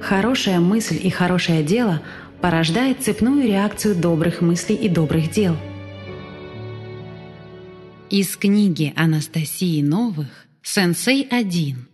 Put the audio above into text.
Хорошая мысль и хорошее дело порождает цепную реакцию добрых мыслей и добрых дел. Из книги Анастасии Новых «Сенсей 1»